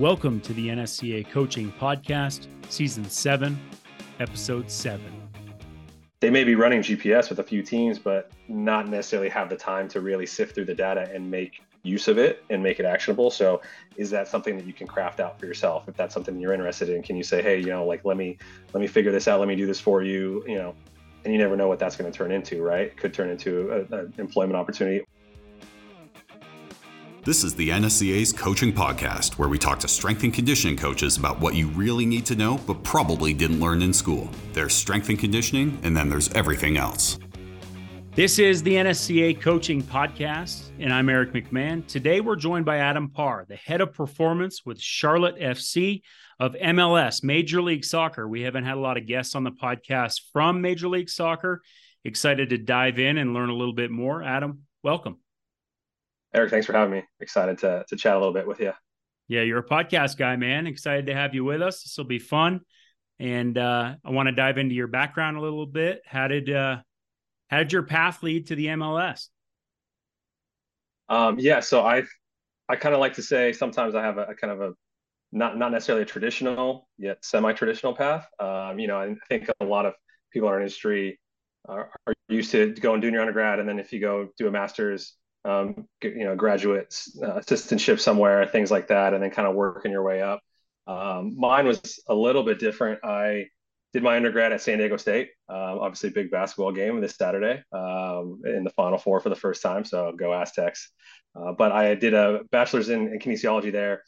Welcome to the NSCA Coaching Podcast, Season 7, Episode 7. They may be running GPS with a few teams, but not necessarily have the time to really sift through the data and make use of it and make it actionable. So, is that something that you can craft out for yourself? If that's something you're interested in, can you say, "Hey, you know, like let me let me figure this out. Let me do this for you." You know, and you never know what that's going to turn into, right? Could turn into an employment opportunity this is the NSCA's Coaching Podcast, where we talk to strength and conditioning coaches about what you really need to know but probably didn't learn in school. There's strength and conditioning, and then there's everything else. This is the NSCA Coaching Podcast, and I'm Eric McMahon. Today we're joined by Adam Parr, the head of performance with Charlotte FC of MLS, Major League Soccer. We haven't had a lot of guests on the podcast from Major League Soccer. Excited to dive in and learn a little bit more. Adam, welcome. Eric, thanks for having me. Excited to to chat a little bit with you. Yeah, you're a podcast guy, man. Excited to have you with us. This will be fun. And uh, I want to dive into your background a little bit. How did uh, how did your path lead to the MLS? Um, yeah, so I I kind of like to say sometimes I have a, a, kind of a not not necessarily a traditional yet semi-traditional path. Um, you know, I think a lot of people in our industry are, are used to going doing your undergrad, and then if you go do a master's, um, you know, graduate uh, assistantship somewhere, things like that, and then kind of working your way up. Um, mine was a little bit different. I did my undergrad at San Diego State. Um, obviously, big basketball game this Saturday um, in the Final Four for the first time. So go Aztecs. Uh, but I did a bachelor's in, in kinesiology there,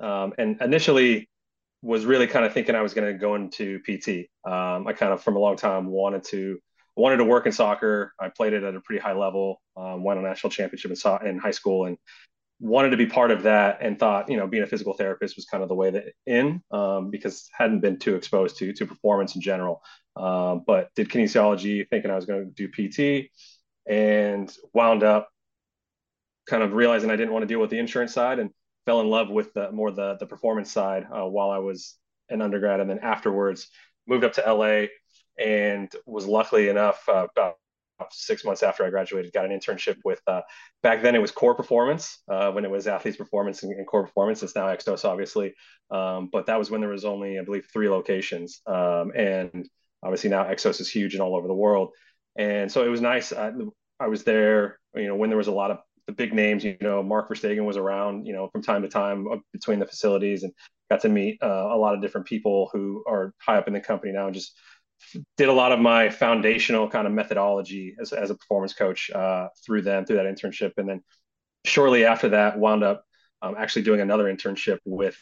um, and initially was really kind of thinking I was going to go into PT. Um, I kind of, from a long time, wanted to wanted to work in soccer. I played it at a pretty high level, um, won a national championship in, so- in high school, and wanted to be part of that. And thought, you know, being a physical therapist was kind of the way that in um, because hadn't been too exposed to to performance in general. Uh, but did kinesiology, thinking I was going to do PT, and wound up kind of realizing I didn't want to deal with the insurance side and fell in love with the more the the performance side uh, while I was an undergrad, and then afterwards moved up to LA and was luckily enough uh, about six months after I graduated, got an internship with uh, back then it was Core Performance uh, when it was Athletes Performance and, and, Core Performance. It's now Exos, obviously, um, but that was when there was only I believe three locations, um, and obviously now Exos is huge and all over the world. And so it was nice. I, I was there, you know, when there was a lot of the big names. You know, Mark Verstegen was around, you know, from time to time uh, between the facilities, and got to meet uh, a lot of different people who are high up in the company now, and just did a lot of my foundational kind of methodology as, as a performance coach uh, through them through that internship. And then shortly after that wound up um, actually doing another internship with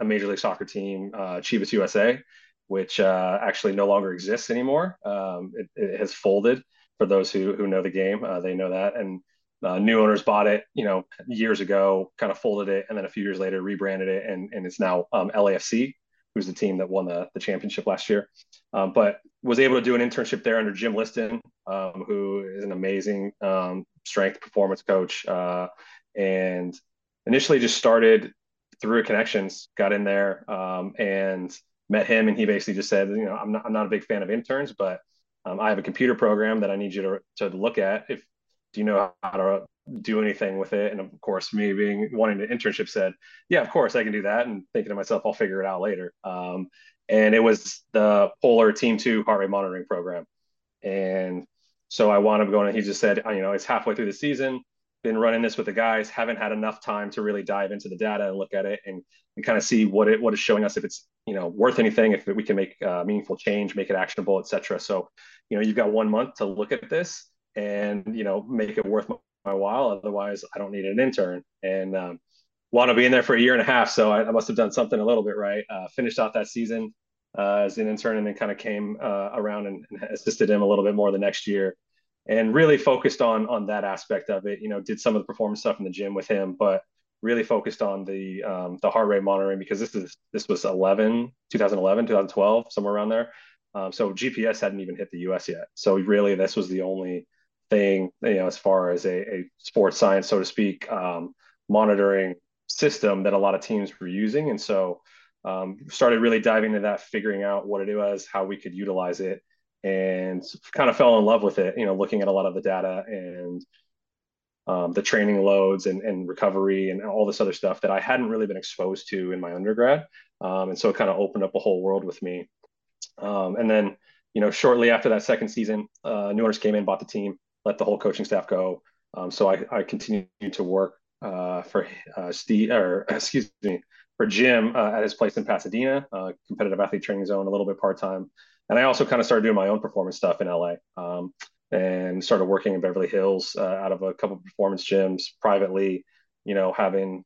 a major league soccer team uh, chivas usa which uh, actually no longer exists anymore. Um, it, it, has folded. For those who, who know the game uh, they know that. And uh, new owners bought it you know years ago kind of folded it and then a few years later rebranded it and, and it's now um, lafc who's the team that won the, the championship last year. Um, but was able to do an internship there under Jim Liston, um, who is an amazing um, strength performance coach. Uh, and initially just started through connections, got in there um, and met him. And he basically just said, you know, I'm not, I'm not a big fan of interns, but um, I have a computer program that I need you to, to look at. If do you know how to do anything with it. And of course, me being wanting an internship said, yeah, of course I can do that. And thinking to myself, I'll figure it out later. Um, and it was the Polar Team Two heart rate monitoring program. And so I wound up going, and he just said, you know, it's halfway through the season, been running this with the guys, haven't had enough time to really dive into the data and look at it and, and kind of see what it what is showing us if it's you know worth anything, if we can make uh, meaningful change, make it actionable, etc. So, you know, you've got one month to look at this and you know make it worth my while. Otherwise, I don't need an intern. And um, want to be in there for a year and a half. So I, I must have done something a little bit right. Uh, finished out that season uh, as an intern and then kind of came uh, around and, and, assisted him a little bit more the next year and really focused on on that aspect of it. You know, did some of the performance stuff in the gym with him, but really focused on the um, the heart rate monitoring because this is this was 11 2011 2012 somewhere around there um, so gps hadn't even hit the us yet so really this was the only thing, you know, as far as a, a sports science, so to speak, um, monitoring system that a lot of teams were using. And so um, started really diving into that, figuring out what it was, how we could utilize it, and kind of fell in love with it, you know, looking at a lot of the data and um, the training loads and, and recovery and all this other stuff that I hadn't really been exposed to in my undergrad. Um, and so it kind of opened up a whole world with me. Um, and then, you know, shortly after that second season, uh, new owners came in, bought the team, let the whole coaching staff go. Um, so I, I continued to work uh, for uh, Steve, or excuse me, for Jim uh, at his place in Pasadena, uh, competitive athlete training zone, a little bit part time. And I also kind of started doing my own performance stuff in LA um, and started working in Beverly Hills uh, out of a couple performance gyms privately, you know, having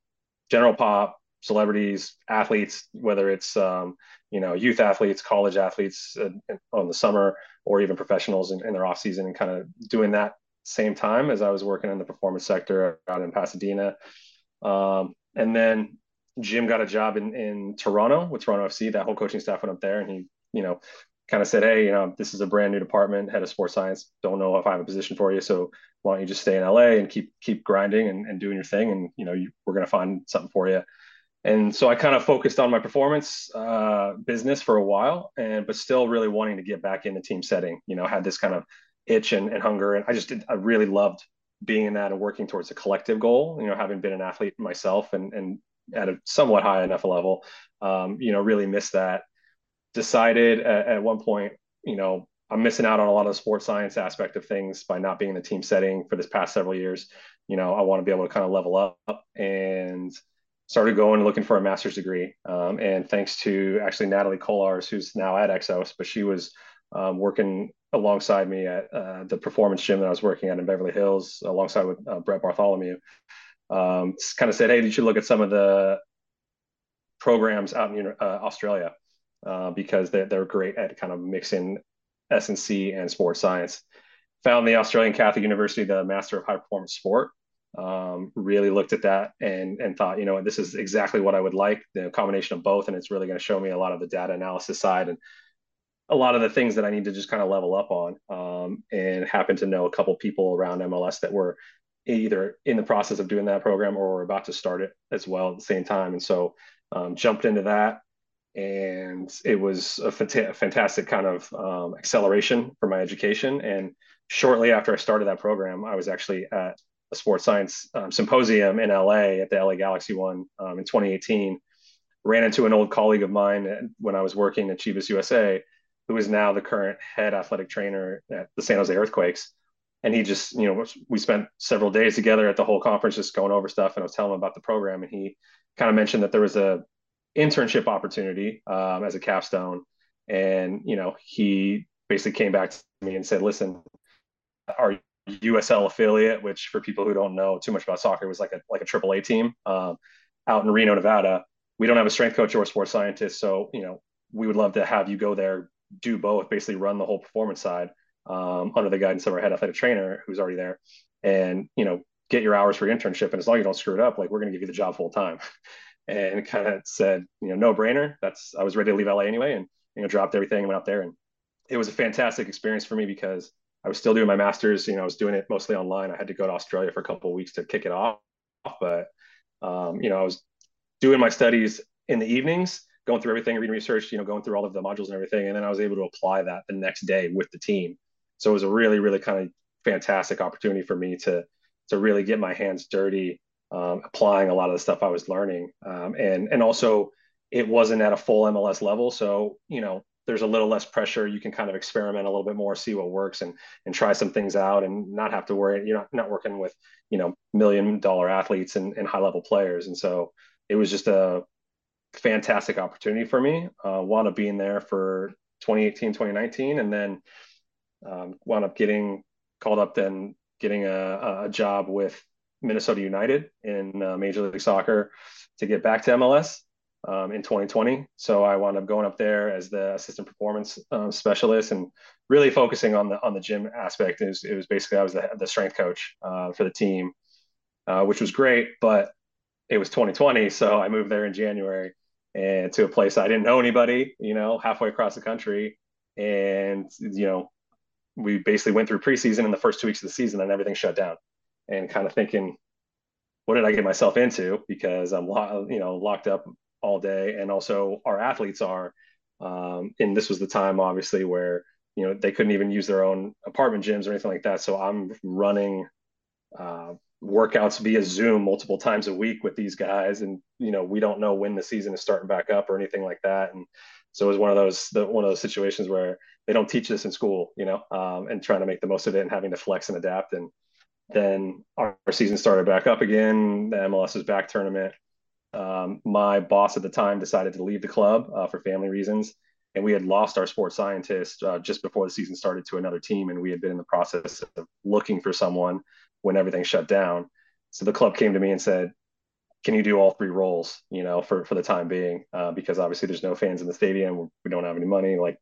general pop, celebrities, athletes, whether it's, um, you know, youth athletes, college athletes uh, on the summer, or even professionals in, in their off season and kind of doing that same time as I was working in the performance sector out in Pasadena. Um, and then Jim got a job in, in Toronto with Toronto FC. That whole coaching staff went up there and he, you know, kind of said, Hey, you know, this is a brand new department, head of sports science. Don't know if I have a position for you. So why don't you just stay in LA and keep, keep grinding and, and doing your thing. And, you know, you, we're going to find something for you. And so I kind of focused on my performance uh, business for a while and, but still really wanting to get back in the team setting, you know, had this kind of itch and, and hunger. And I just did, I really loved being in that and working towards a collective goal, you know, having been an athlete myself and, and at a somewhat high enough level, um, you know, really missed that. Decided at, at, one point, you know, I'm missing out on a lot of the sports science aspect of things by not being in the team setting for this past several years. You know, I want to be able to kind of level up and started going looking for a master's degree. Um, and thanks to actually Natalie Kolars, who's now at Exos, but she was um, working alongside me at uh, the performance gym that I was working at in Beverly Hills, alongside with uh, Brett Bartholomew. Um, kind of said, "Hey, did you look at some of the programs out in uh, Australia uh, because they're, they're great at kind of mixing S and C and sports science." Found the Australian Catholic University, the Master of High Performance Sport. Um, really looked at that and and thought, you know, this is exactly what I would like, the combination of both, and it's really going to show me a lot of the data analysis side and a lot of the things that I need to just kind of level up on. Um, and happen to know a couple people around MLS that were either in the process of doing that program or were about to start it as well at the same time. And so um, jumped into that. And it was a fant- fantastic kind of um, acceleration for my education. And shortly after I started that program, I was actually at a sports science um, symposium in LA at the LA Galaxy one um, in 2018. Ran into an old colleague of mine when I was working at Chivas USA who is now the current head athletic trainer at the San Jose Earthquakes. And he just, you know, we spent several days together at the whole conference just going over stuff. And I was telling him about the program. And he kind of mentioned that there was a internship opportunity um, as a capstone. And, you know, he basically came back to me and said, listen, our USL affiliate, which for people who don't know too much about soccer, was like a like a triple A team um, out in Reno, Nevada. We don't have a strength coach or a sports scientist, so you know we would love to have you go there, do both, basically run the whole performance side um, under the guidance of our head athletic trainer who's already there, and you know get your hours for your internship. And as long as you don't screw it up, like we're going to give you the job full time. and kind of said, you know, no brainer. That's I was ready to leave LA anyway, and you know dropped everything and went up there. And it was a fantastic experience for me because I was still doing my masters. You know, I was doing it mostly online. I had to go to Australia for a couple of weeks to kick it off, but um, you know, I was doing my studies in the evenings going through everything, reading research, you know, going through all of the modules and everything. And then I was able to apply that the next day with the team. So it was a really, really kind of fantastic opportunity for me to to really get my hands dirty, um, applying a lot of the stuff I was learning. Um, and and also it wasn't at a full MLS level. So, you know, there's a little less pressure. You can kind of experiment a little bit more, see what works and and try some things out and not have to worry, you're not, not working with, you know, million dollar athletes and, and high level players. And so it was just a fantastic opportunity for me. Uh, wound up being there for 2018, 2019, and then um, wound up getting called up then getting a, a job with Minnesota United in uh, Major League Soccer to get back to MLS um, in 2020. So I wound up going up there as the assistant performance um, specialist and really focusing on the on the gym aspect. It was, it was basically I was the, the strength coach uh, for the team, uh, which was great, but it was 2020, so I moved there in January and to a place I didn't know anybody, you know, halfway across the country. And, you know, we basically went through preseason in the first two weeks of the season and everything shut down and kind of thinking, what did I get myself into? Because I'm, you know, locked up all day. And also our athletes are, um, and this was the time obviously where, you know, they couldn't even use their own apartment gyms or anything like that. So I'm running, uh, workouts via Zoom multiple times a week with these guys, and you know we don't know when the season is starting back up or anything like that. And so it was one of those the, one of those situations where they don't teach this in school, you know, um, and trying to make the most of it and having to flex and adapt. And then our, our season started back up again. The MLS is back tournament. Um, my boss at the time decided to leave the club uh, for family reasons, and we had lost our sports scientist uh, just before the season started to another team, and we had been in the process of looking for someone when everything shut down. So the club came to me and said, "Can you do all three roles? You know, for for the time being, uh, because obviously there's no fans in the stadium, we don't have any money. Like,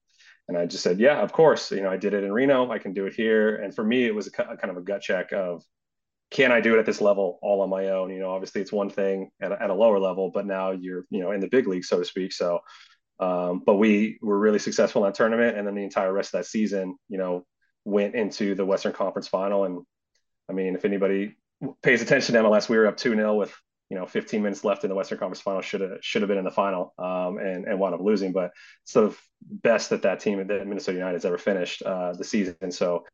and I just said, yeah, of course. You know, I did it in Reno. I can do it here. And for me, it was a, a kind of a gut check of, can I do it at this level all on my own? You know, obviously it's one thing at a, at a lower level, but now you're, you know, in the big league, so to speak. So, um, but we were really successful in that tournament. And then the entire rest of that season, you know, went into the Western Conference final. And I mean, if anybody pays attention to MLS, we were up 2 0 with, you know, 15 minutes left in the Western Conference final. Should have should have been in the final um, and and wound up losing. But it's the best that that team that Minnesota United has ever finished uh, the season. So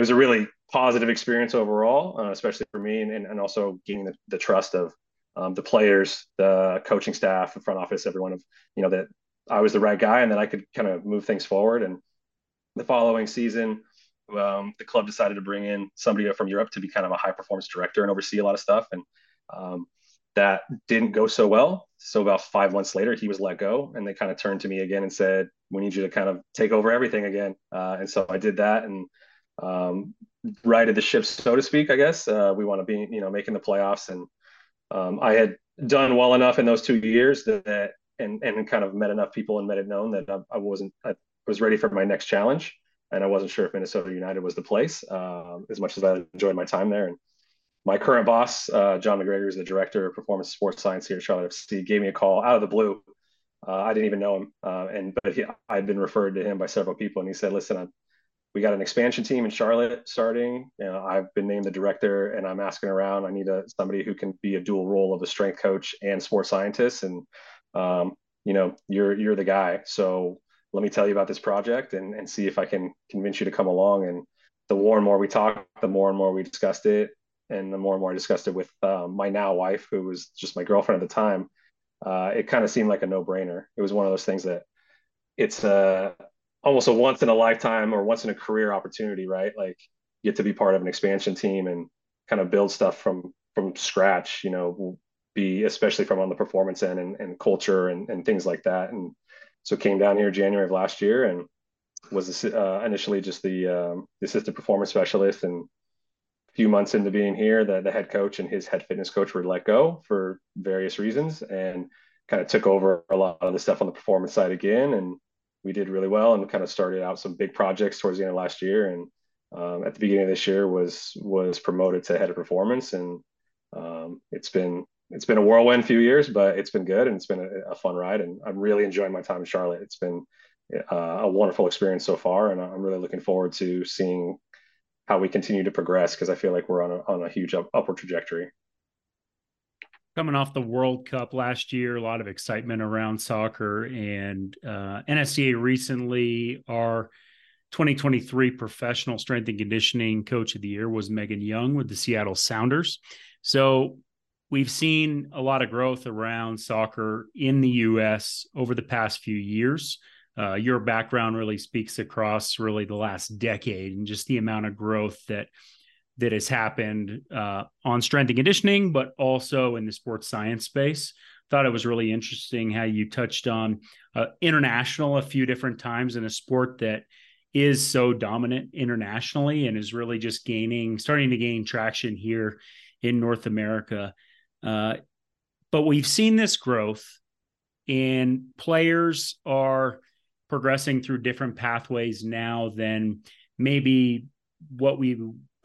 it was a really positive experience overall, uh, especially for me, and, and also gaining the, the trust of um, the players, the coaching staff, the front office, everyone of you know that I was the right guy and that I could kind of move things forward. And the following season, um, the club decided to bring in somebody from Europe to be kind of a high performance director and oversee a lot of stuff. And um, that didn't go so well. So about five months later, he was let go, and they kind of turned to me again and said, "We need you to kind of take over everything again." Uh, and so I did that and um, righted the ship, so to speak. I guess uh, we want to be, you know, making the playoffs, and um, I had done well enough in those two years that, and and kind of met enough people and made it known that I, I wasn't I was ready for my next challenge, and I wasn't sure if Minnesota United was the place. Um, as much as I enjoyed my time there, and my current boss, uh, John McGregor, is the director of performance sports science here at Charlotte FC, gave me a call out of the blue. Uh, I didn't even know him, uh, and but he, I'd been referred to him by several people, and he said, "Listen, I'm, we got an expansion team in Charlotte starting. You know, I've been named the director, and I'm asking around. I need a somebody who can be a dual role of a strength coach and sports scientist, and um, you know, you're you're the guy. So let me tell you about this project and and see if I can convince you to come along." And the more and more we talked, the more and more we discussed it and the more and more I discussed it with um, my now wife, who was just my girlfriend at the time, uh, it kind of seemed like a no brainer. It was one of those things that it's a, almost a once in a lifetime or once in a career opportunity, right? Like get to be part of an expansion team and kind of build stuff from from scratch. You know, be especially from on the performance end and, and culture and, and things like that. And so came down here January of last year and was uh, initially just the, um, the assistant performance specialist and a few months into being here, the, the head coach and his head fitness coach were let go for various reasons and kind of took over a lot of the stuff on the performance side again. And we did really well and kind of started out some big projects towards the end of last year. And um, at the beginning of this year was was promoted to head of performance. And um, it's been it's been a whirlwind few years, but it's been good and it's been a, a fun ride. And I'm really enjoying my time in Charlotte. It's been uh, a wonderful experience so far, and I'm really looking forward to seeing how we continue to progress because I feel like we're on a, on a huge up, upward trajectory. Coming off the World Cup last year, a lot of excitement around soccer, and uh, NSCA recently, our 2023 Professional Strength and Conditioning Coach of the Year was Megan Young with the Seattle Sounders. So we've seen a lot of growth around soccer in the U.S. over the past few years uh, your background really speaks across really the last decade and just the amount of growth that that has happened uh, on strength and conditioning, but also in the sports science space. Thought it was really interesting how you touched on uh, international a few different times in a sport that is so dominant internationally and is really just gaining, starting to gain traction here in North America. Uh, but we've seen this growth, and players are progressing through different pathways now than maybe what we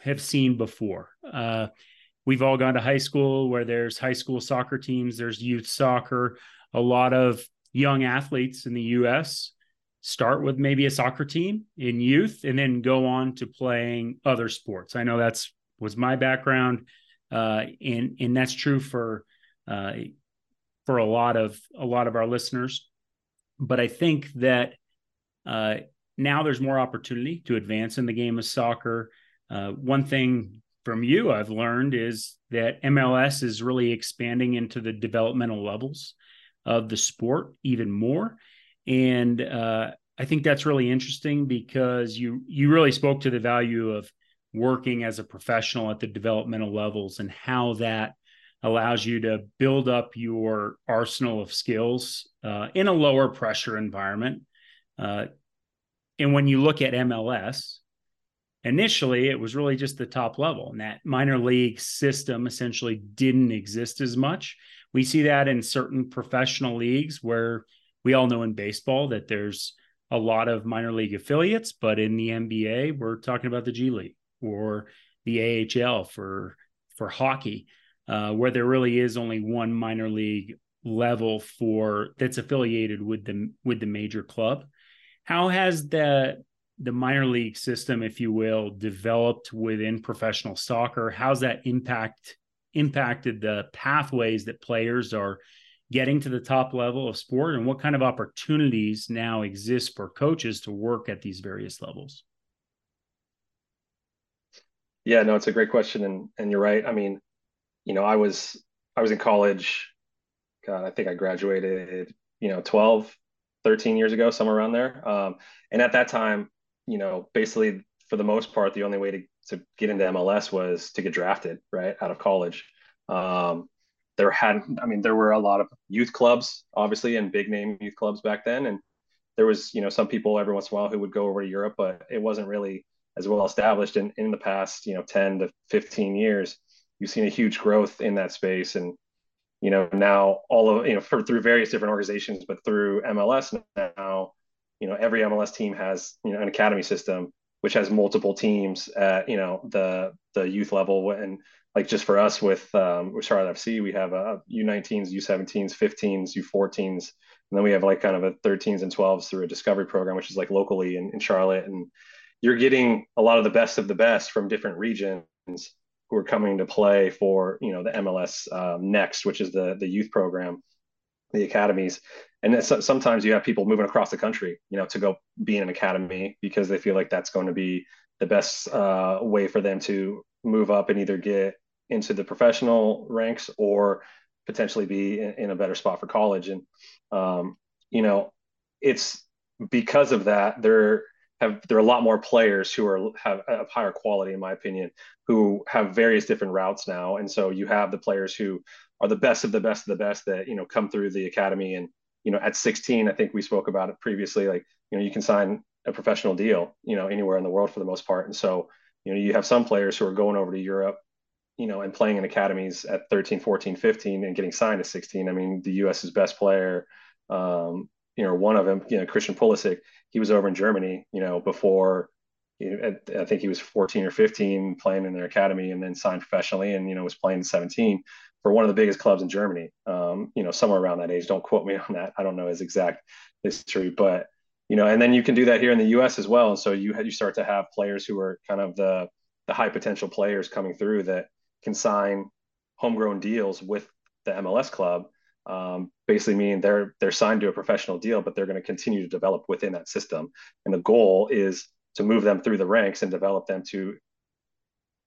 have seen before. Uh, we've all gone to high school where there's high school soccer teams, there's youth soccer. A lot of young athletes in the US start with maybe a soccer team in youth and then go on to playing other sports. I know that's was my background, uh, and and that's true for uh, for a lot of a lot of our listeners. But I think that uh, now there's more opportunity to advance in the game of soccer. Uh, one thing from you I've learned is that MLS is really expanding into the developmental levels of the sport even more. And uh, I think that's really interesting because you you really spoke to the value of working as a professional at the developmental levels and how that allows you to build up your arsenal of skills uh, in a lower pressure environment. Uh, and when you look at MLS, initially it was really just the top level, and that minor league system essentially didn't exist as much. We see that in certain professional leagues where we all know in baseball that there's a lot of minor league affiliates, but in the NBA, we're talking about the G League or the AHL for for hockey, uh, where there really is only one minor league level for that's affiliated with the with the major club. How has the the minor league system, if you will, developed within professional soccer? How's that impact impacted the pathways that players are getting to the top level of sport, and what kind of opportunities now exist for coaches to work at these various levels? Yeah, no, it's a great question, and and you're right. I mean, you know, I was I was in college. God, I think I graduated, you know, 12, 13 years ago, somewhere around there. Um, and at that time, you know, basically for the most part, the only way to to get into MLS was to get drafted, right, out of college. Um, there had, I mean, there were a lot of youth clubs, obviously, and big name youth clubs back then, and there was, you know, some people every once in a while who would go over to Europe, but it wasn't really as well established in, in the past, you know, 10 to 15 years. You've seen a huge growth in that space. And, you know, now all of, you know, for, through various different organizations, but through MLS now, you know, every MLS team has, you know, an academy system, which has multiple teams at, you know, the, the youth level. And like just for us with, um, with Charlotte FC, we have a U19s, U17s, 15s, U14s, and then we have like kind of a 13s and 12s through a discovery program, which is like locally in, in Charlotte. And, you're getting a lot of the best of the best from different regions who are coming to play for you know the MLS um, Next, which is the the youth program, the academies, and sometimes you have people moving across the country, you know, to go be in an academy because they feel like that's going to be the best uh, way for them to move up and either get into the professional ranks or potentially be in, in a better spot for college. And um, you know, it's because of that they're have there are a lot more players who are have of higher quality in my opinion who have various different routes now and so you have the players who are the best of the best of the best that you know come through the academy and you know at 16 i think we spoke about it previously like you know you can sign a professional deal you know anywhere in the world for the most part and so you know you have some players who are going over to europe you know and playing in academies at 13 14 15 and getting signed at 16 i mean the us's best player um, you know, one of them, you know, Christian Pulisic, he was over in Germany, you know, before you know, I think he was 14 or 15 playing in their academy and then signed professionally and, you know, was playing 17 for one of the biggest clubs in Germany, um, you know, somewhere around that age. Don't quote me on that. I don't know his exact history, but, you know, and then you can do that here in the U.S. as well. And so you you start to have players who are kind of the the high potential players coming through that can sign homegrown deals with the MLS club um, basically meaning they're they're signed to a professional deal, but they're going to continue to develop within that system. And the goal is to move them through the ranks and develop them to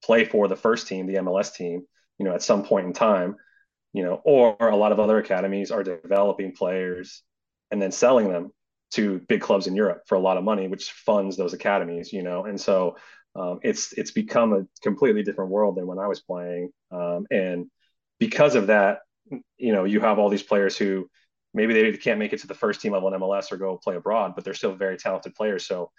play for the first team, the MLS team, you know, at some point in time, you know, or a lot of other academies are developing players and then selling them to big clubs in Europe for a lot of money, which funds those academies, you know, and so um, it's it's become a completely different world than when I was playing, um, and because of that, you know, you have all these players who maybe they can't make it to the first team level in MLS or go play abroad, but they're still very talented players. So,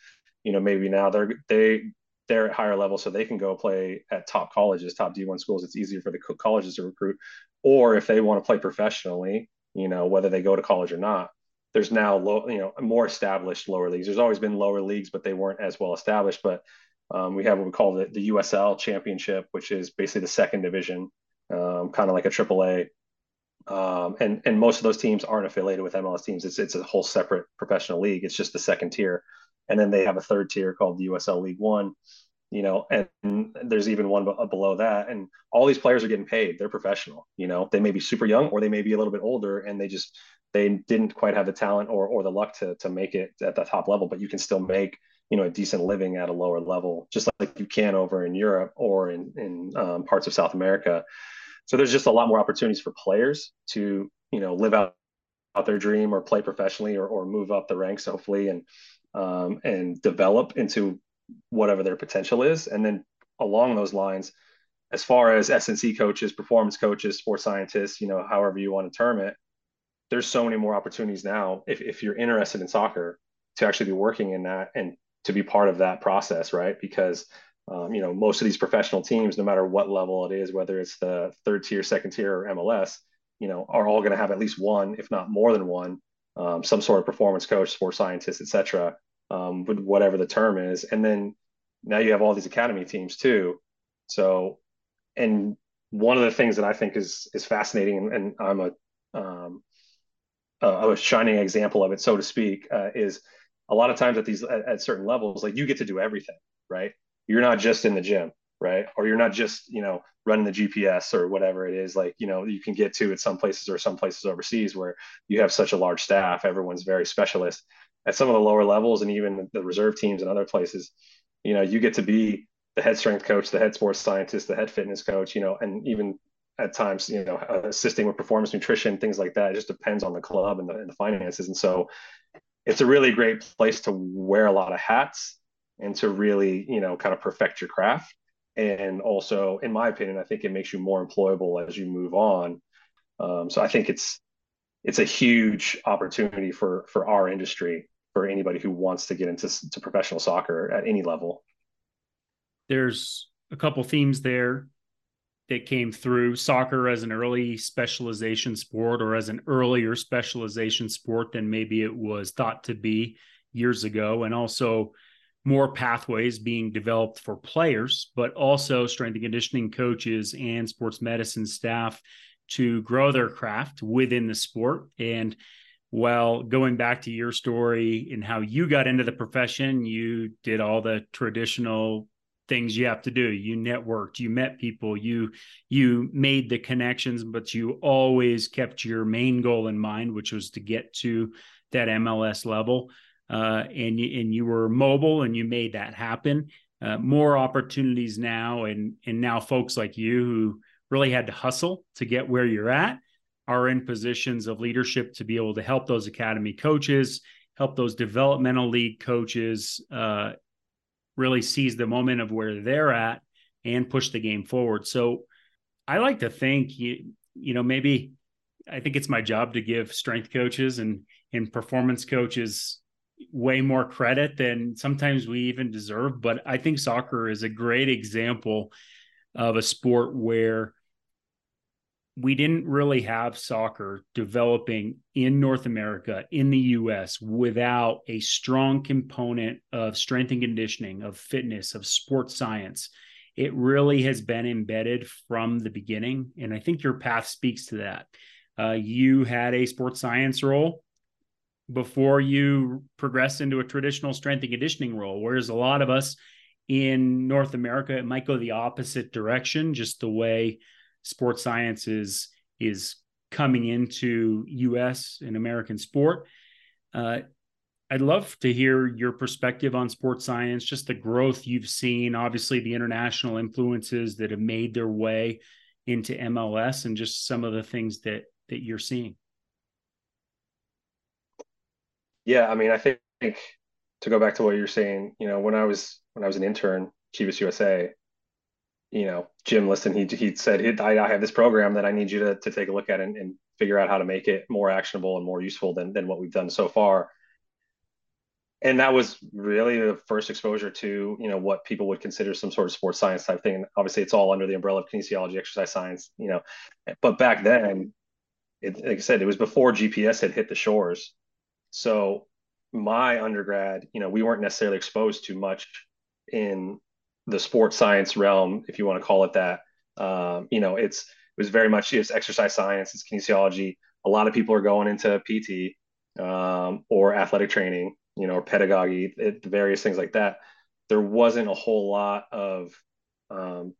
you know, maybe now they're they they're at higher level, so they can go play at top colleges, top D1 schools. It's easier for the colleges to recruit, or if they want to play professionally, you know, whether they go to college or not. There's now low, you know, more established lower leagues. There's always been lower leagues, but they weren't as well established. But um, we have what we call the, the USL Championship, which is basically the second division, um, kind of like a AAA um, and and most of those teams aren't affiliated with MLS teams. It's it's a whole separate professional league. It's just the second tier, and then they have a third tier called the USL League One. You know, and there's even one below that, and all these players are getting paid. They're professional. You know, they may be super young or they may be a little bit older, and they just they didn't quite have the talent or or the luck to to make it at the top level. But you can still make you know a decent living at a lower level, just like you can over in Europe or in in um, parts of South America. So there's just a lot more opportunities for players to you know live out, out their dream or play professionally or, or move up the ranks hopefully and um, and develop into whatever their potential is. And then along those lines, as far as S&C coaches, performance coaches, sports scientists, you know, however you want to term it, there's so many more opportunities now if, if you're interested in soccer to actually be working in that and to be part of that process, right? Because um, you know most of these professional teams, no matter what level it is, whether it's the third tier, second tier, or MLS, you know, are all going to have at least one, if not more than one, um, some sort of performance coach, sports scientist, etc. Um, whatever the term is, and then now you have all these academy teams too. So, and one of the things that I think is is fascinating, and, and I'm a um, a shining example of it, so to speak, uh, is a lot of times at these at, at, certain levels, like you get to do everything, right? You're not just in the gym, right? Or you're not just you know running the GPS or whatever it is. Like you know you can get to at some places or some places overseas where you have such a large staff, everyone's very specialist. At some of the lower levels and even the reserve teams and other places, you know, you get to be the head strength coach, the head sports scientist, the head fitness coach, you know, and even at times, you know, assisting with performance nutrition, things like that. It just depends on the club and the, and the finances. And so it's a really great place to wear a lot of hats and to really, you know, kind of perfect your craft. And also, in my opinion, I think it makes you more employable as you move on. Um, so I think it's it's a huge opportunity for for our industry for anybody who wants to get into to professional soccer at any level. There's a couple themes there that came through soccer as an early specialization sport or as an earlier specialization sport than maybe it was thought to be years ago and also more pathways being developed for players but also strength and conditioning coaches and sports medicine staff to grow their craft within the sport. And well going back to your story and how you got into the profession you did all the traditional things you have to do. You networked you met people you you made the connections but you always kept your main goal in mind which was to get to that MLS level. Uh, and you, and you were mobile and you made that happen. Uh, more opportunities now and and now folks like you who really had to hustle to get where you're at are in positions of leadership to be able to help those academy coaches, help those developmental league coaches uh, really seize the moment of where they're at and push the game forward. So I like to think you, you know, maybe I think it's my job to give strength coaches and and performance coaches way more credit than sometimes we even deserve. But I think soccer is a great example of a sport where we didn't really have soccer developing in North America, in the US, without a strong component of strength and conditioning, of fitness, of sports science. It really has been embedded from the beginning. And I think your path speaks to that. Uh, you had a sports science role before you progressed into a traditional strength and conditioning role, whereas a lot of us in North America, it might go the opposite direction, just the way sports science is is coming into U.S. and American sport. Uh, I'd love to hear your perspective on sports science, just the growth you've seen, obviously the international influences that have made their way into MLS, and just some of the things that that you're seeing. Yeah, I mean, I think to go back to what you're saying, you know, when I was when I was an intern, Chivas USA, you know, Jim Liston, he he said, I, I have this program that I need you to, to take a look at and, and figure out how to make it more actionable and more useful than, than what we've done so far. And that was really the first exposure to, you know, what people would consider some sort of sports science type thing. And obviously it's all under the umbrella of kinesiology, exercise science, you know, but back then, it, like I said, it was before GPS had hit the shores. So my undergrad, you know, we weren't necessarily exposed to much in the sports science realm, if you want to call it that. Um, you know, it's it was very much it's exercise science, it's kinesiology. A lot of people are going into PT um, or athletic training, you know, or pedagogy, it, various things like that. There wasn't a whole lot of, um,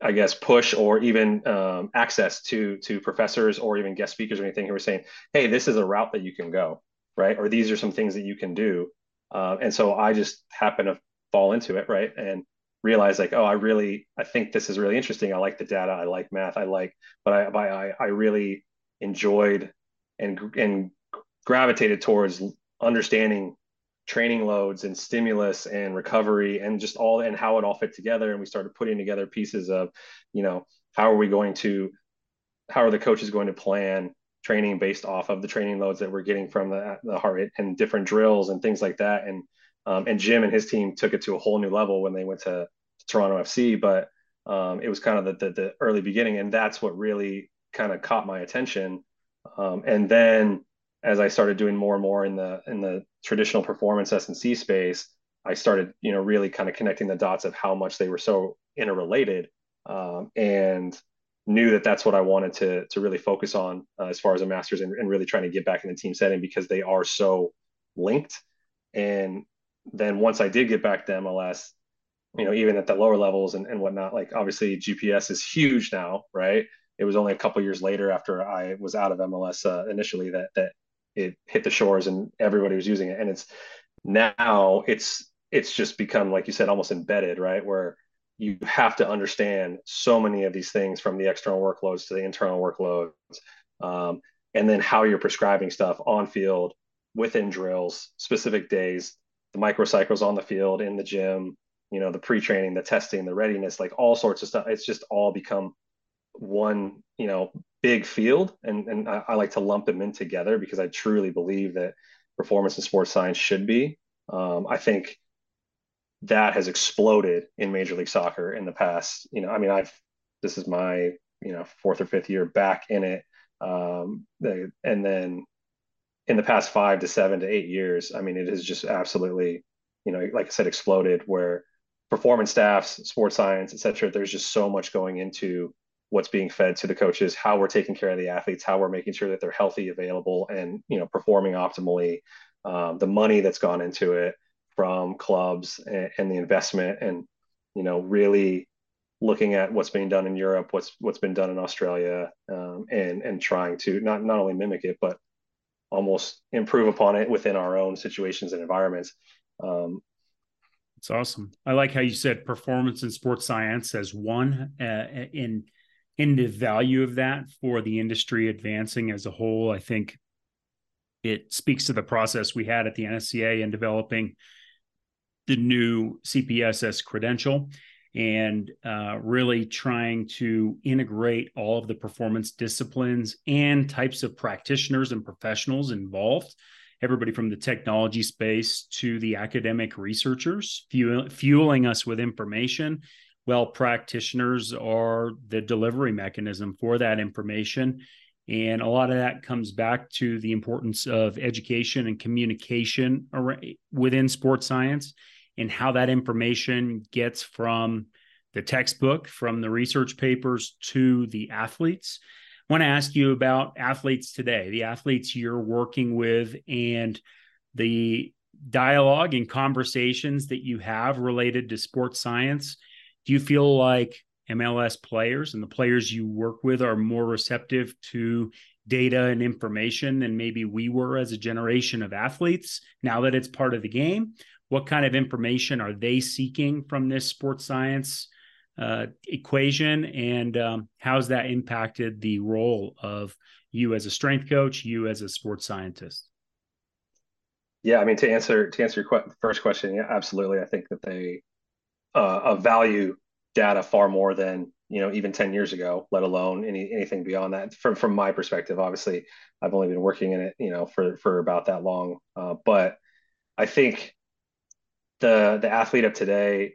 I guess, push or even um, access to to professors or even guest speakers or anything who were saying, "Hey, this is a route that you can go, right? Or these are some things that you can do." uh, and so I just happened to fall into it, right? And realize like, oh, I really, I think this is really interesting. I like the data, I like math, I like, but I, I, I really enjoyed and and gravitated towards understanding training loads and stimulus and recovery and just all and how it all fit together and we started putting together pieces of you know how are we going to how are the coaches going to plan training based off of the training loads that we're getting from the, the heart rate and different drills and things like that and um, and Jim and his team took it to a whole new level when they went to, to Toronto FC but um, it was kind of the, the, the early beginning and that's what really kind of caught my attention um, and then as I started doing more and more in the in the traditional performance S&C space, I started, you know, really kind of connecting the dots of how much they were so interrelated, um, and knew that that's what I wanted to to really focus on uh, as far as a master's and, and really trying to get back in the team setting because they are so linked. And then once I did get back to MLS, you know, even at the lower levels and, and whatnot, like obviously GPS is huge now, right? It was only a couple years later after I was out of MLS uh, initially that that it hit the shores and everybody was using it and it's now it's it's just become like you said almost embedded right where you have to understand so many of these things from the external workloads to the internal workloads um, and then how you're prescribing stuff on field within drills specific days the microcycles on the field in the gym you know the pre-training the testing the readiness like all sorts of stuff. It's just all become one you know big field. And and I, I, like to lump them in together because i truly believe that performance and sports science should be. Um, i think that has exploded in major league soccer in the past you know i mean i've this is my you know fourth or fifth year back in it. Um, and then in the past five to seven to eight years i mean it has just absolutely you know like i said exploded where performance staffs sports science et cetera there's just so much going into what's being fed to the coaches, how we're taking care of the athletes, how we're making sure that they're healthy, available, and you know performing optimally. Um, the money that's gone into it from clubs and, and, the investment, and you know really looking at what's being done in Europe, what's what's been done in Australia, um, and and trying to not not only mimic it but almost improve upon it within our own situations and environments. Um, it's awesome. I like how you said performance in sports science as one uh, in in the value of that for the industry advancing as a whole. I think it speaks to the process we had at the NSCA in developing the new CPSS credential and uh, really trying to integrate all of the performance disciplines and types of practitioners and professionals involved. Everybody from the technology space to the academic researchers fuel, fueling us with information. Well practitioners are the delivery mechanism for that information and a lot of that comes back to the importance of education and communication within sports science and how that information gets from the textbook from the research papers to the athletes i want to ask you about athletes today the athletes you're working with and the dialogue and conversations that you have related to sports science do you feel like MLS players and the players you work with are more receptive to data and information than maybe we were as a generation of athletes now that it's part of the game? What kind of information are they seeking from this sports science uh, equation? And um, how's that impacted the role of you as a strength coach, you as a sports scientist? Yeah, I mean to answer to answer your first question, yeah, absolutely. I think that they uh, value data far more than you know even 10 years ago let alone any anything beyond that from from my perspective obviously i've only been working in it you know for for about that long uh, but i think the the athlete of today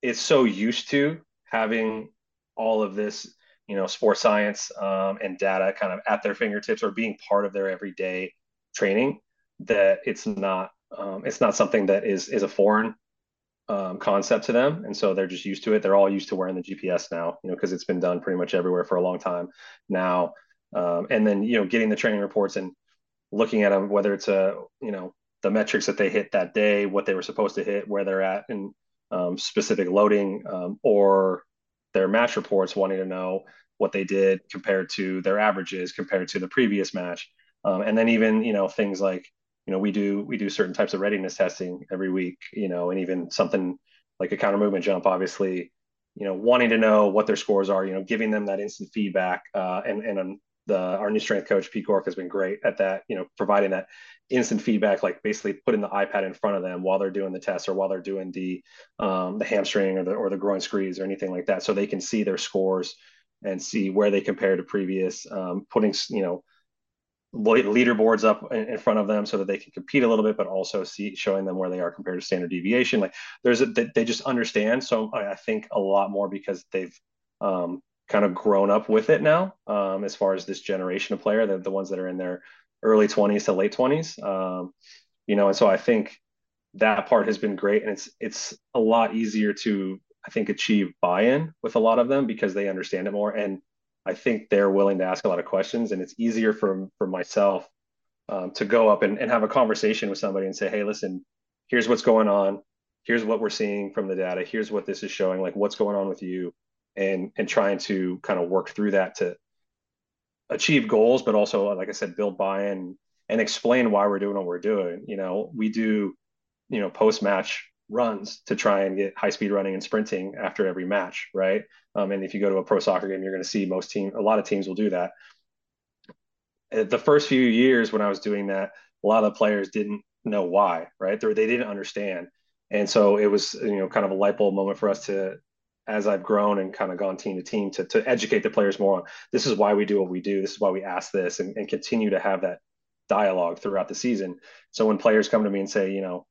is so used to having all of this you know sports science um, and data kind of at their fingertips or being part of their everyday training that it's not um, it's not something that is is a foreign um, concept to them, and so they're just used to it. They're all used to wearing the GPS now, you know, because it's been done pretty much everywhere for a long time now. Um, and then you know, getting the training reports and looking at them, whether it's a you know the metrics that they hit that day, what they were supposed to hit, where they're at in um, specific loading, um, or their match reports, wanting to know what they did compared to their averages compared to the previous match, um, and then even you know things like you know, we do we do certain types of readiness testing every week, you know, and even something like a counter movement jump, obviously, you know, wanting to know what their scores are, you know, giving them that instant feedback, uh, and and um, the our new strength coach Pete Cork has been great at that, you know, providing that instant feedback, like basically putting the iPad in front of them while they're doing the test or while they're doing the um, the hamstring or the or the groin squeeze or anything like that, so they can see their scores and see where they compare to previous, um, putting you know leaderboards up in, front of them so that they can compete a little bit, but also see showing them where they are compared to standard deviation. Like there's a they just understand. So I think a lot more because they've um, kind of grown up with it now. Um, as far as this generation of player, the the ones that are in their early 20s to late 20s. Um, you know, and so I think that part has been great, and it's it's a lot easier to I think achieve buy-in with a lot of them because they understand it more and I think they're willing to ask a lot of questions, and it's easier for for myself um, to go up and, and have a conversation with somebody and say, "Hey, listen, here's what's going on. Here's what we're seeing from the data. Here's what this is showing. Like, what's going on with you?" And and trying to kind of work through that to achieve goals, but also, like I said, build buy-in and explain why we're doing what we're doing. You know, we do, you know, post-match runs to try and get high speed running and sprinting after every match, right? Um, and if you go to a pro soccer game, you're going to see most team, a lot of teams will do that. Uh, the first few years when I was doing that, a lot of the players didn't know why, right? They, they didn't understand, and so it was you know kind of a light bulb moment for us to, as I've grown and kind of gone team to team, to to educate the players more on this is why we do what we do, this is why we ask this, and, and continue to have that dialogue throughout the season. So when players come to me and say, you know,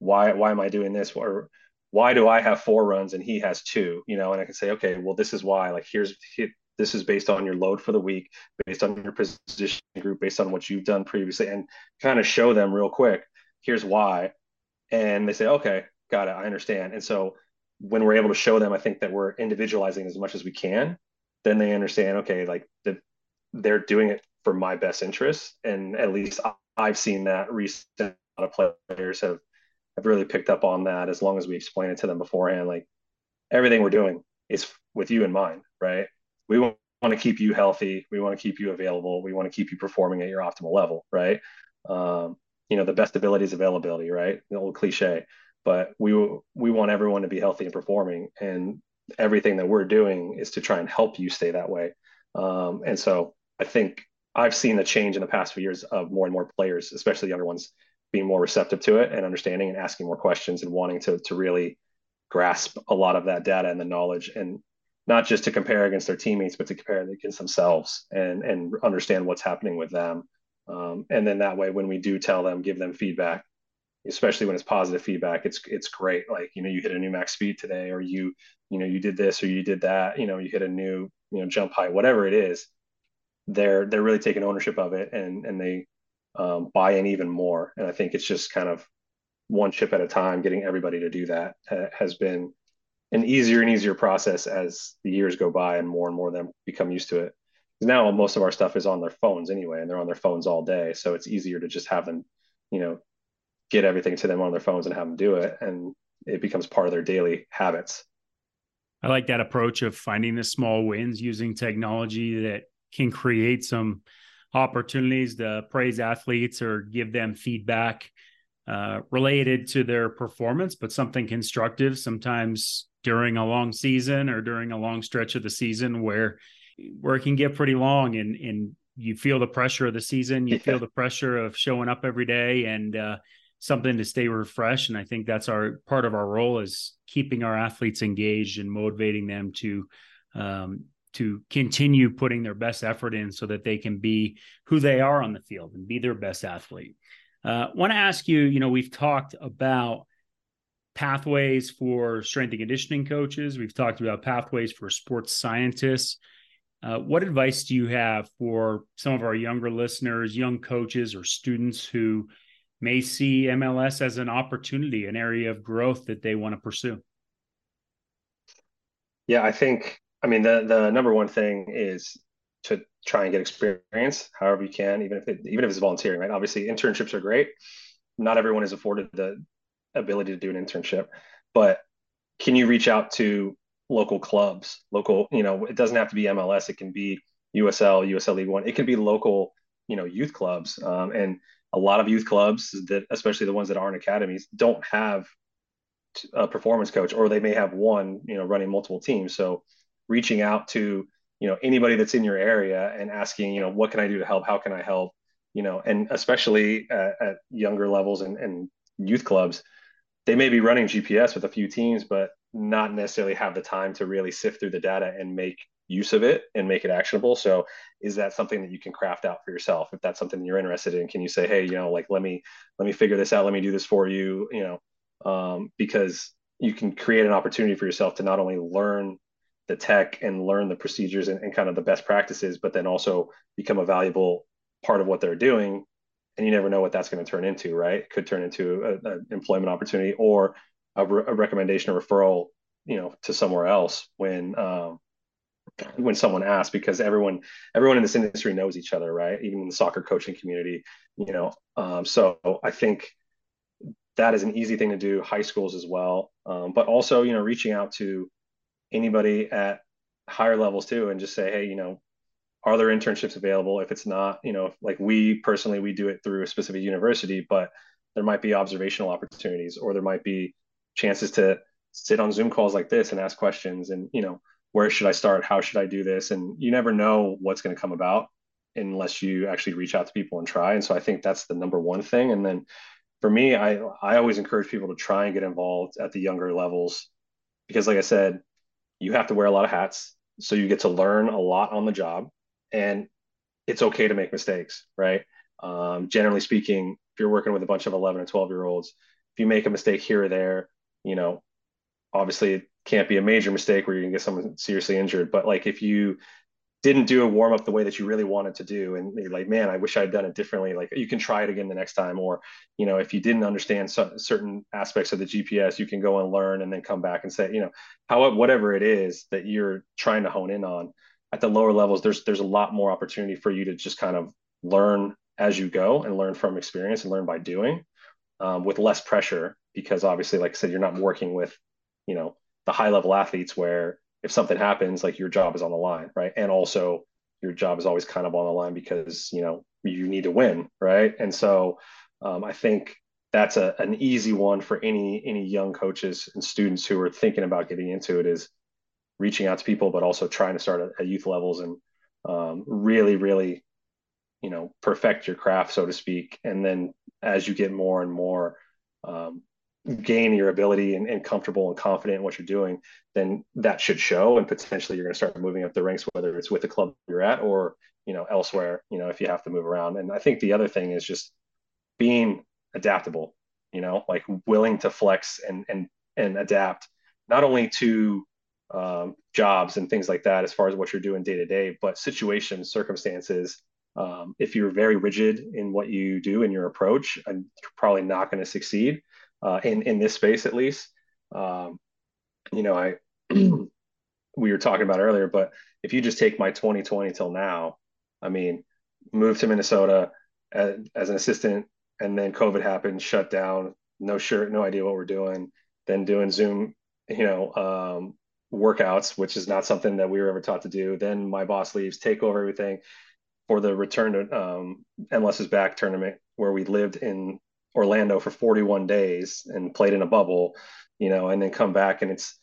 why why am I doing this or why do I have four runs and he has two you know and I can say okay well this is why like here's this is based on your load for the week based on your position group based on what you've done previously and kind of show them real quick here's why and they say okay got it I understand and so when we're able to show them I think that we're individualizing as much as we can then they understand okay like the, they're doing it for my best interest and at least I've seen that recent a lot of players have have really picked up on that as long as we explain it to them beforehand. Like everything we're doing is with you in mind, right? We want to keep you healthy. We want to keep you available. We want to keep you performing at your optimal level, right? Um, you know, the best ability is availability, right? The old cliche. But we we want everyone to be healthy and performing, and everything that we're doing is to try and help you stay that way. Um, and so I think I've seen the change in the past few years of more and more players, especially the younger ones, being more receptive to it and understanding and asking more questions and wanting to to really grasp a lot of that data and the knowledge and not just to compare against their teammates but to compare against themselves and and understand what's happening with them um, and then that way when we do tell them give them feedback especially when it's positive feedback it's it's great like you know you hit a new max speed today or you you know you did this or you did that you know you hit a new you know jump height whatever it is they're they're really taking ownership of it and and they um, buy in even more. And I think it's just kind of one chip at a time, getting everybody to do that uh, has been an easier and easier process as the years go by and more and more of them become used to it. Now most of our stuff is on their phones anyway, and they're on their phones all day. So it's easier to just have them, you know, get everything to them on their phones and have them do it. And it becomes part of their daily habits. I like that approach of finding the small wins using technology that can create some opportunities to praise athletes or give them feedback uh, related to their performance, but something constructive sometimes during a long season or during a long stretch of the season where where it can get pretty long and and you feel the pressure of the season, you yeah. feel the pressure of showing up every day and uh, something to stay refreshed. And I think that's our part of our role is keeping our athletes engaged and motivating them to um, to continue putting their best effort in so that they can be who they are on the field and be their best athlete. Uh, Want to ask you, you know, we've talked about pathways for strength and conditioning coaches. We've talked about pathways for sports scientists. Uh, what advice do you have for some of our younger listeners, young coaches, or students who may see MLS as an opportunity, an area of growth that they want to pursue? Yeah, I think I mean, the the number one thing is to try and get experience however you can, even if it, even if it's volunteering, right? Obviously, internships are great. Not everyone is afforded the ability to do an internship, but can you reach out to local clubs, local, you know, it doesn't have to be MLS. It can be USL, USL League One. It can be local, you know, youth clubs, um, and a lot of youth clubs that, especially the ones that aren't academies, don't have a performance coach, or they may have one, you know, running multiple teams. So reaching out to you know anybody that's in your area and asking, you know, what can I do to help? How can I help? You know, and especially at, at younger levels and, and youth clubs, they may be running GPS with a few teams, but not necessarily have the time to really sift through the data and make use of it and make it actionable. So is that something that you can craft out for yourself? If that's something you're interested in, can you say, Hey, you know, like, let me, let me figure this out. Let me do this for you, you know, um, because you can create an opportunity for yourself to not only learn the tech and learn the procedures and, and kind of the best practices, but then also become a valuable part of what they're doing. And you never know what that's going to turn into, right? Could turn into an employment opportunity or a, re- a recommendation or referral, you know, to somewhere else when, um, when someone asks because everyone everyone in this industry knows each other right? Even in the soccer coaching community you know um, so i think that is an easy thing to do high schools as well. Um, but also you know reaching out to anybody at higher levels too and just say hey you know are there internships available? If it's not you know like we personally we do it through a specific university but there might be observational opportunities or there might be chances to sit on zoom calls like this and ask questions and you know where should I start? How should I do this? And you never know what's going to come about unless you actually reach out to people and try. And so I think that's the number one thing. And then for me, I I always encourage people to try and get involved at the younger levels because, like I said, you have to wear a lot of hats, so you get to learn a lot on the job, and it's okay to make mistakes, right? Um, generally speaking, if you're working with a bunch of 11 and 12 year olds, if you make a mistake here or there, you know, obviously can't be a major mistake where you can get someone seriously injured. But like if you didn't do a warm up the way that you really wanted to do, and you're like, man, I wish I'd done it differently. Like you can try it again the next time, or you know, if you didn't understand so, certain aspects of the GPS, you can go and learn, and then come back and say, you know, how whatever it is that you're trying to hone in on. At the lower levels, there's there's a lot more opportunity for you to just kind of learn as you go and learn from experience and learn by doing, um, with less pressure because obviously, like I said, you're not working with, you know, the high level athletes where if something happens, like your job is on the line, right? And also your job is always kind of on the line because you know you need to win, right? And so um, I think that's a, an easy one for any any young coaches and students who are thinking about getting into it is reaching out to people, but also trying to start at, at youth levels and um, really, really, you know, perfect your craft, so to speak. And then as you get more and more um, gain your ability and, and, comfortable and confident in what you're doing, then that should show. And potentially you're going to start moving up the ranks, whether it's with the club you're at or, you know, elsewhere, you know, if you have to move around. And I think the other thing is just being adaptable, you know, like willing to flex and, and, and adapt not only to um, jobs and things like that, as far as what you're doing day to day, but situations, circumstances, um, if you're very rigid in what you do in your approach, I'm probably not going to succeed uh, in in this space at least. Um, you know, I we were talking about earlier, but if you just take my 2020 till now, I mean, moved to Minnesota as, as an assistant, and then COVID happened, shut down, no sure, no idea what we're doing, then doing Zoom, you know, um, workouts, which is not something that we were ever taught to do. Then my boss leaves, take over everything for the return to um, MLS is back tournament where we lived in Orlando for 41 days and played in a bubble, you know, and then come back and it's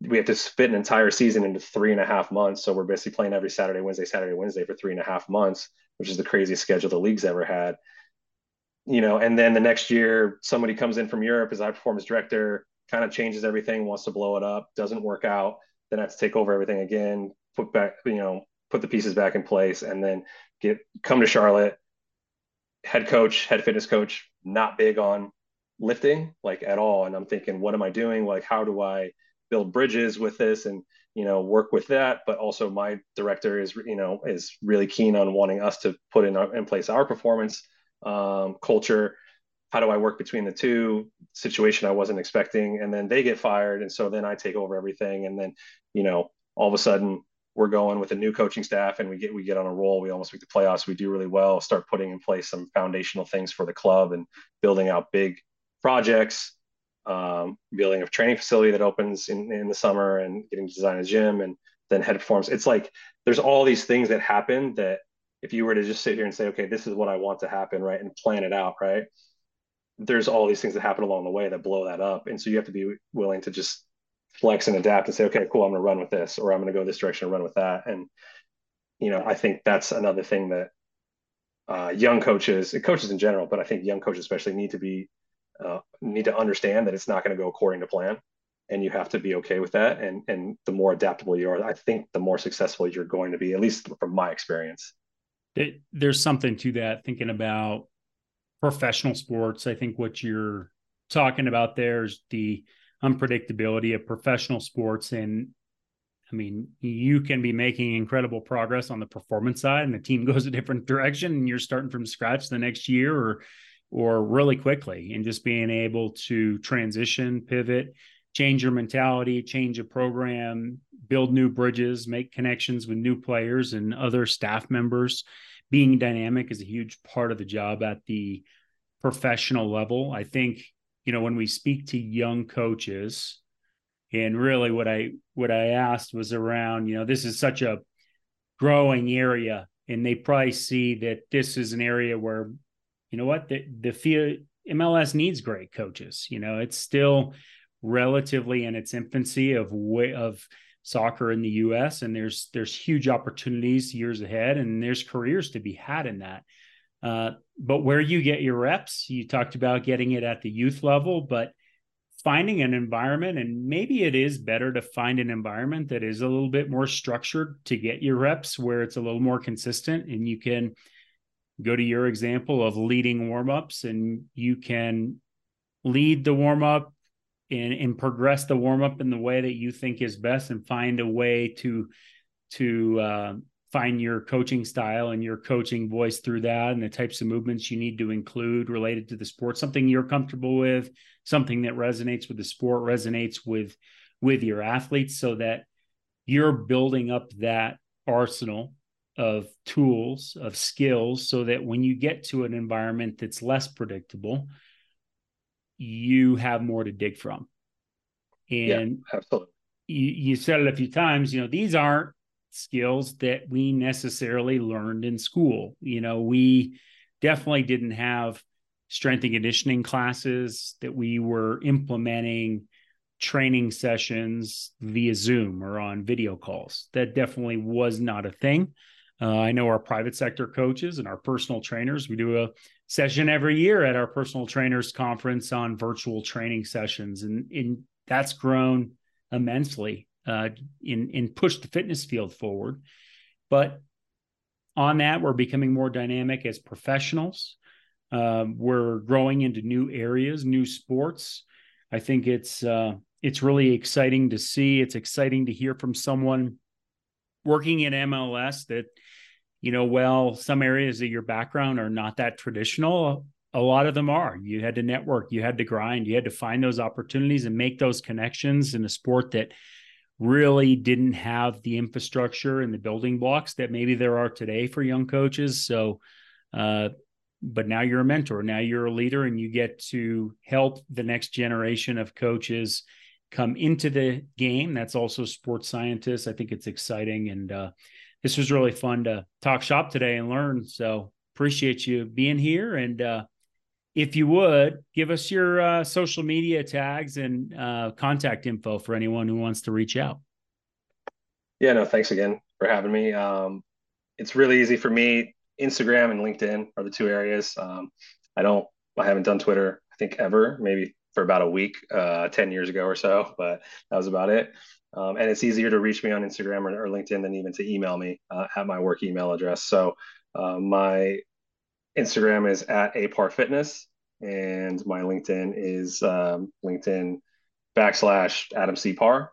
we have to split an entire season into three and a half months. So we're basically playing every Saturday, Wednesday, Saturday, Wednesday for three and a half months, which is the craziest schedule the league's ever had. You know, and then the next year somebody comes in from Europe as high performance director, kind of changes everything, wants to blow it up, doesn't work out, then I have to take over everything again, put back, you know, put the pieces back in place, and then get come to Charlotte, head coach, head fitness coach, not big on lifting like at all. And I'm thinking, what am I doing? Like, how do I build bridges with this and, you know, work with that? But also my director is, you know, is really keen on wanting us to put in, our, in place our performance um, culture. How do I work between the two situation I wasn't expecting? And then they get fired. And so then I take over everything. And then, you know, all of a sudden we're going with a new coaching staff and we get we get on a roll. We almost make the playoffs. We do really well start putting in place some foundational things for the club and building out big projects um, building a training facility that opens in, in the summer and getting to design a gym and then head forms it's like there's all these things that happen that if you were to just sit here and say, okay, this is what I want to happen, right, and plan it out, right, there's all these things that happen along the way that blow that up, and so you have to be willing to just flex and adapt and say, okay, cool, I'm going to run with this, or I'm going to go this direction and run with that, and you know, I think that's another thing that uh, young coaches coaches in general, but I think young coaches especially need to be uh, need to understand that it's not going to go according to plan, and you have to be okay with that. And and the more adaptable you are, I think the more successful you're going to be, at least from my experience. It, there's something to that. Thinking about professional sports, I think what you're talking about there is the unpredictability of professional sports and I mean, you can be making incredible progress on the performance side, and the team goes a different direction, and you're starting from scratch the next year, or or really quickly, and just being able to transition, pivot, change your mentality, change a program, build new bridges, make connections with new players and other staff members. Being dynamic is a huge part of the job at the professional level. I think you know when we speak to young coaches and really what i what i asked was around you know this is such a growing area and they probably see that this is an area where you know what the the fear MLS needs great coaches. You know it's still relatively in its infancy of way of soccer in the US and there's there's huge opportunities years ahead and there's careers to be had in that uh, but where you get your reps you talked about getting it at the youth level but finding an environment and maybe it is better to find an environment that is a little bit more structured to get your reps where it's a little more consistent and you can go to your example of leading warm-ups and you can lead the warm-up and, and progress the warm-up in the way that you think is best and find a way to to uh, find your coaching style and your coaching voice through that and the types of movements you need to include related to the sport something you're comfortable with something that resonates with the sport resonates with with your athletes so that you're building up that arsenal of tools of skills so that when you get to an environment that's less predictable you have more to dig from. And yeah, absolutely. you, you said it a few times you know these aren't skills that we necessarily learned in school. You know, we definitely didn't have strength and conditioning classes that we were implementing training sessions via Zoom or on video calls. That definitely was not a thing. Uh, I know our private sector coaches and our personal trainers, we do a session every year at our personal trainers conference on virtual training sessions. And, and that's grown immensely uh, in in push the fitness field forward. But on that, we're becoming more dynamic as professionals. Uh, we're growing into new areas, new sports. I think it's uh, it's really exciting to see. It's exciting to hear from someone working in MLS that you know, well, some areas of your background are not that traditional. A lot of them are. You had to network, you had to grind, you had to find those opportunities and make those connections in a sport that really didn't have the infrastructure and the building blocks that maybe there are today for young coaches. So, uh, but now you're a mentor, now you're a leader, and you get to help the next generation of coaches come into the game. That's also sports scientists. I think it's exciting. And uh, this was really fun to talk shop today and learn. So, appreciate you being here. And uh, if you would give us your uh, social media tags and uh, contact info for anyone who wants to reach out. Yeah, no, thanks again for having me. Um, it's really easy for me. Instagram and LinkedIn are the two areas. Um, I don't, I haven't done Twitter, I think ever, maybe for about a week, uh, 10 years ago or so, but that was about it. Um, and it's easier to reach me on Instagram or, or LinkedIn than even to email me uh, at my work email address. So uh, my Instagram is at aparr fitness and my LinkedIn is um, LinkedIn backslash Adam C. Parr.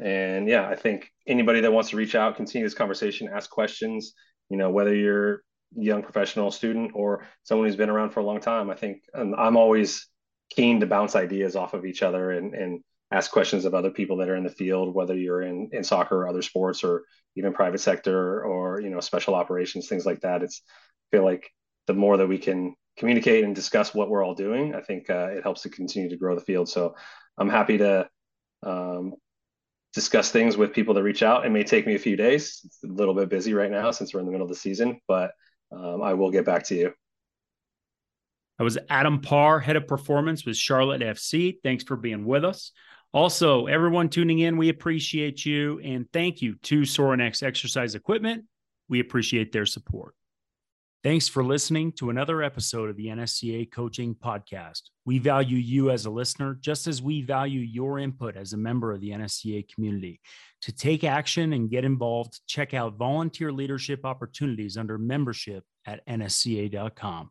And yeah, I think anybody that wants to reach out, continue this conversation, ask questions, you know, whether you're young professional student or someone who's been around for a long time, I think I'm always keen to bounce ideas off of each other and, and ask questions of other people that are in the field, whether you're in, in soccer or other sports or even private sector or, you know, special operations, things like that. It's I feel like the more that we can communicate and discuss what we're all doing, I think uh, it helps to continue to grow the field. So I'm happy to um, discuss things with people that reach out. It may take me a few days. It's a little bit busy right now since we're in the middle of the season, but um, I will get back to you. I was Adam Parr, head of performance with Charlotte FC. Thanks for being with us. Also, everyone tuning in, we appreciate you and thank you to Sorinex Exercise Equipment. We appreciate their support. Thanks for listening to another episode of the NSCA Coaching Podcast. We value you as a listener, just as we value your input as a member of the NSCA community. To take action and get involved, check out volunteer leadership opportunities under membership at nsca.com.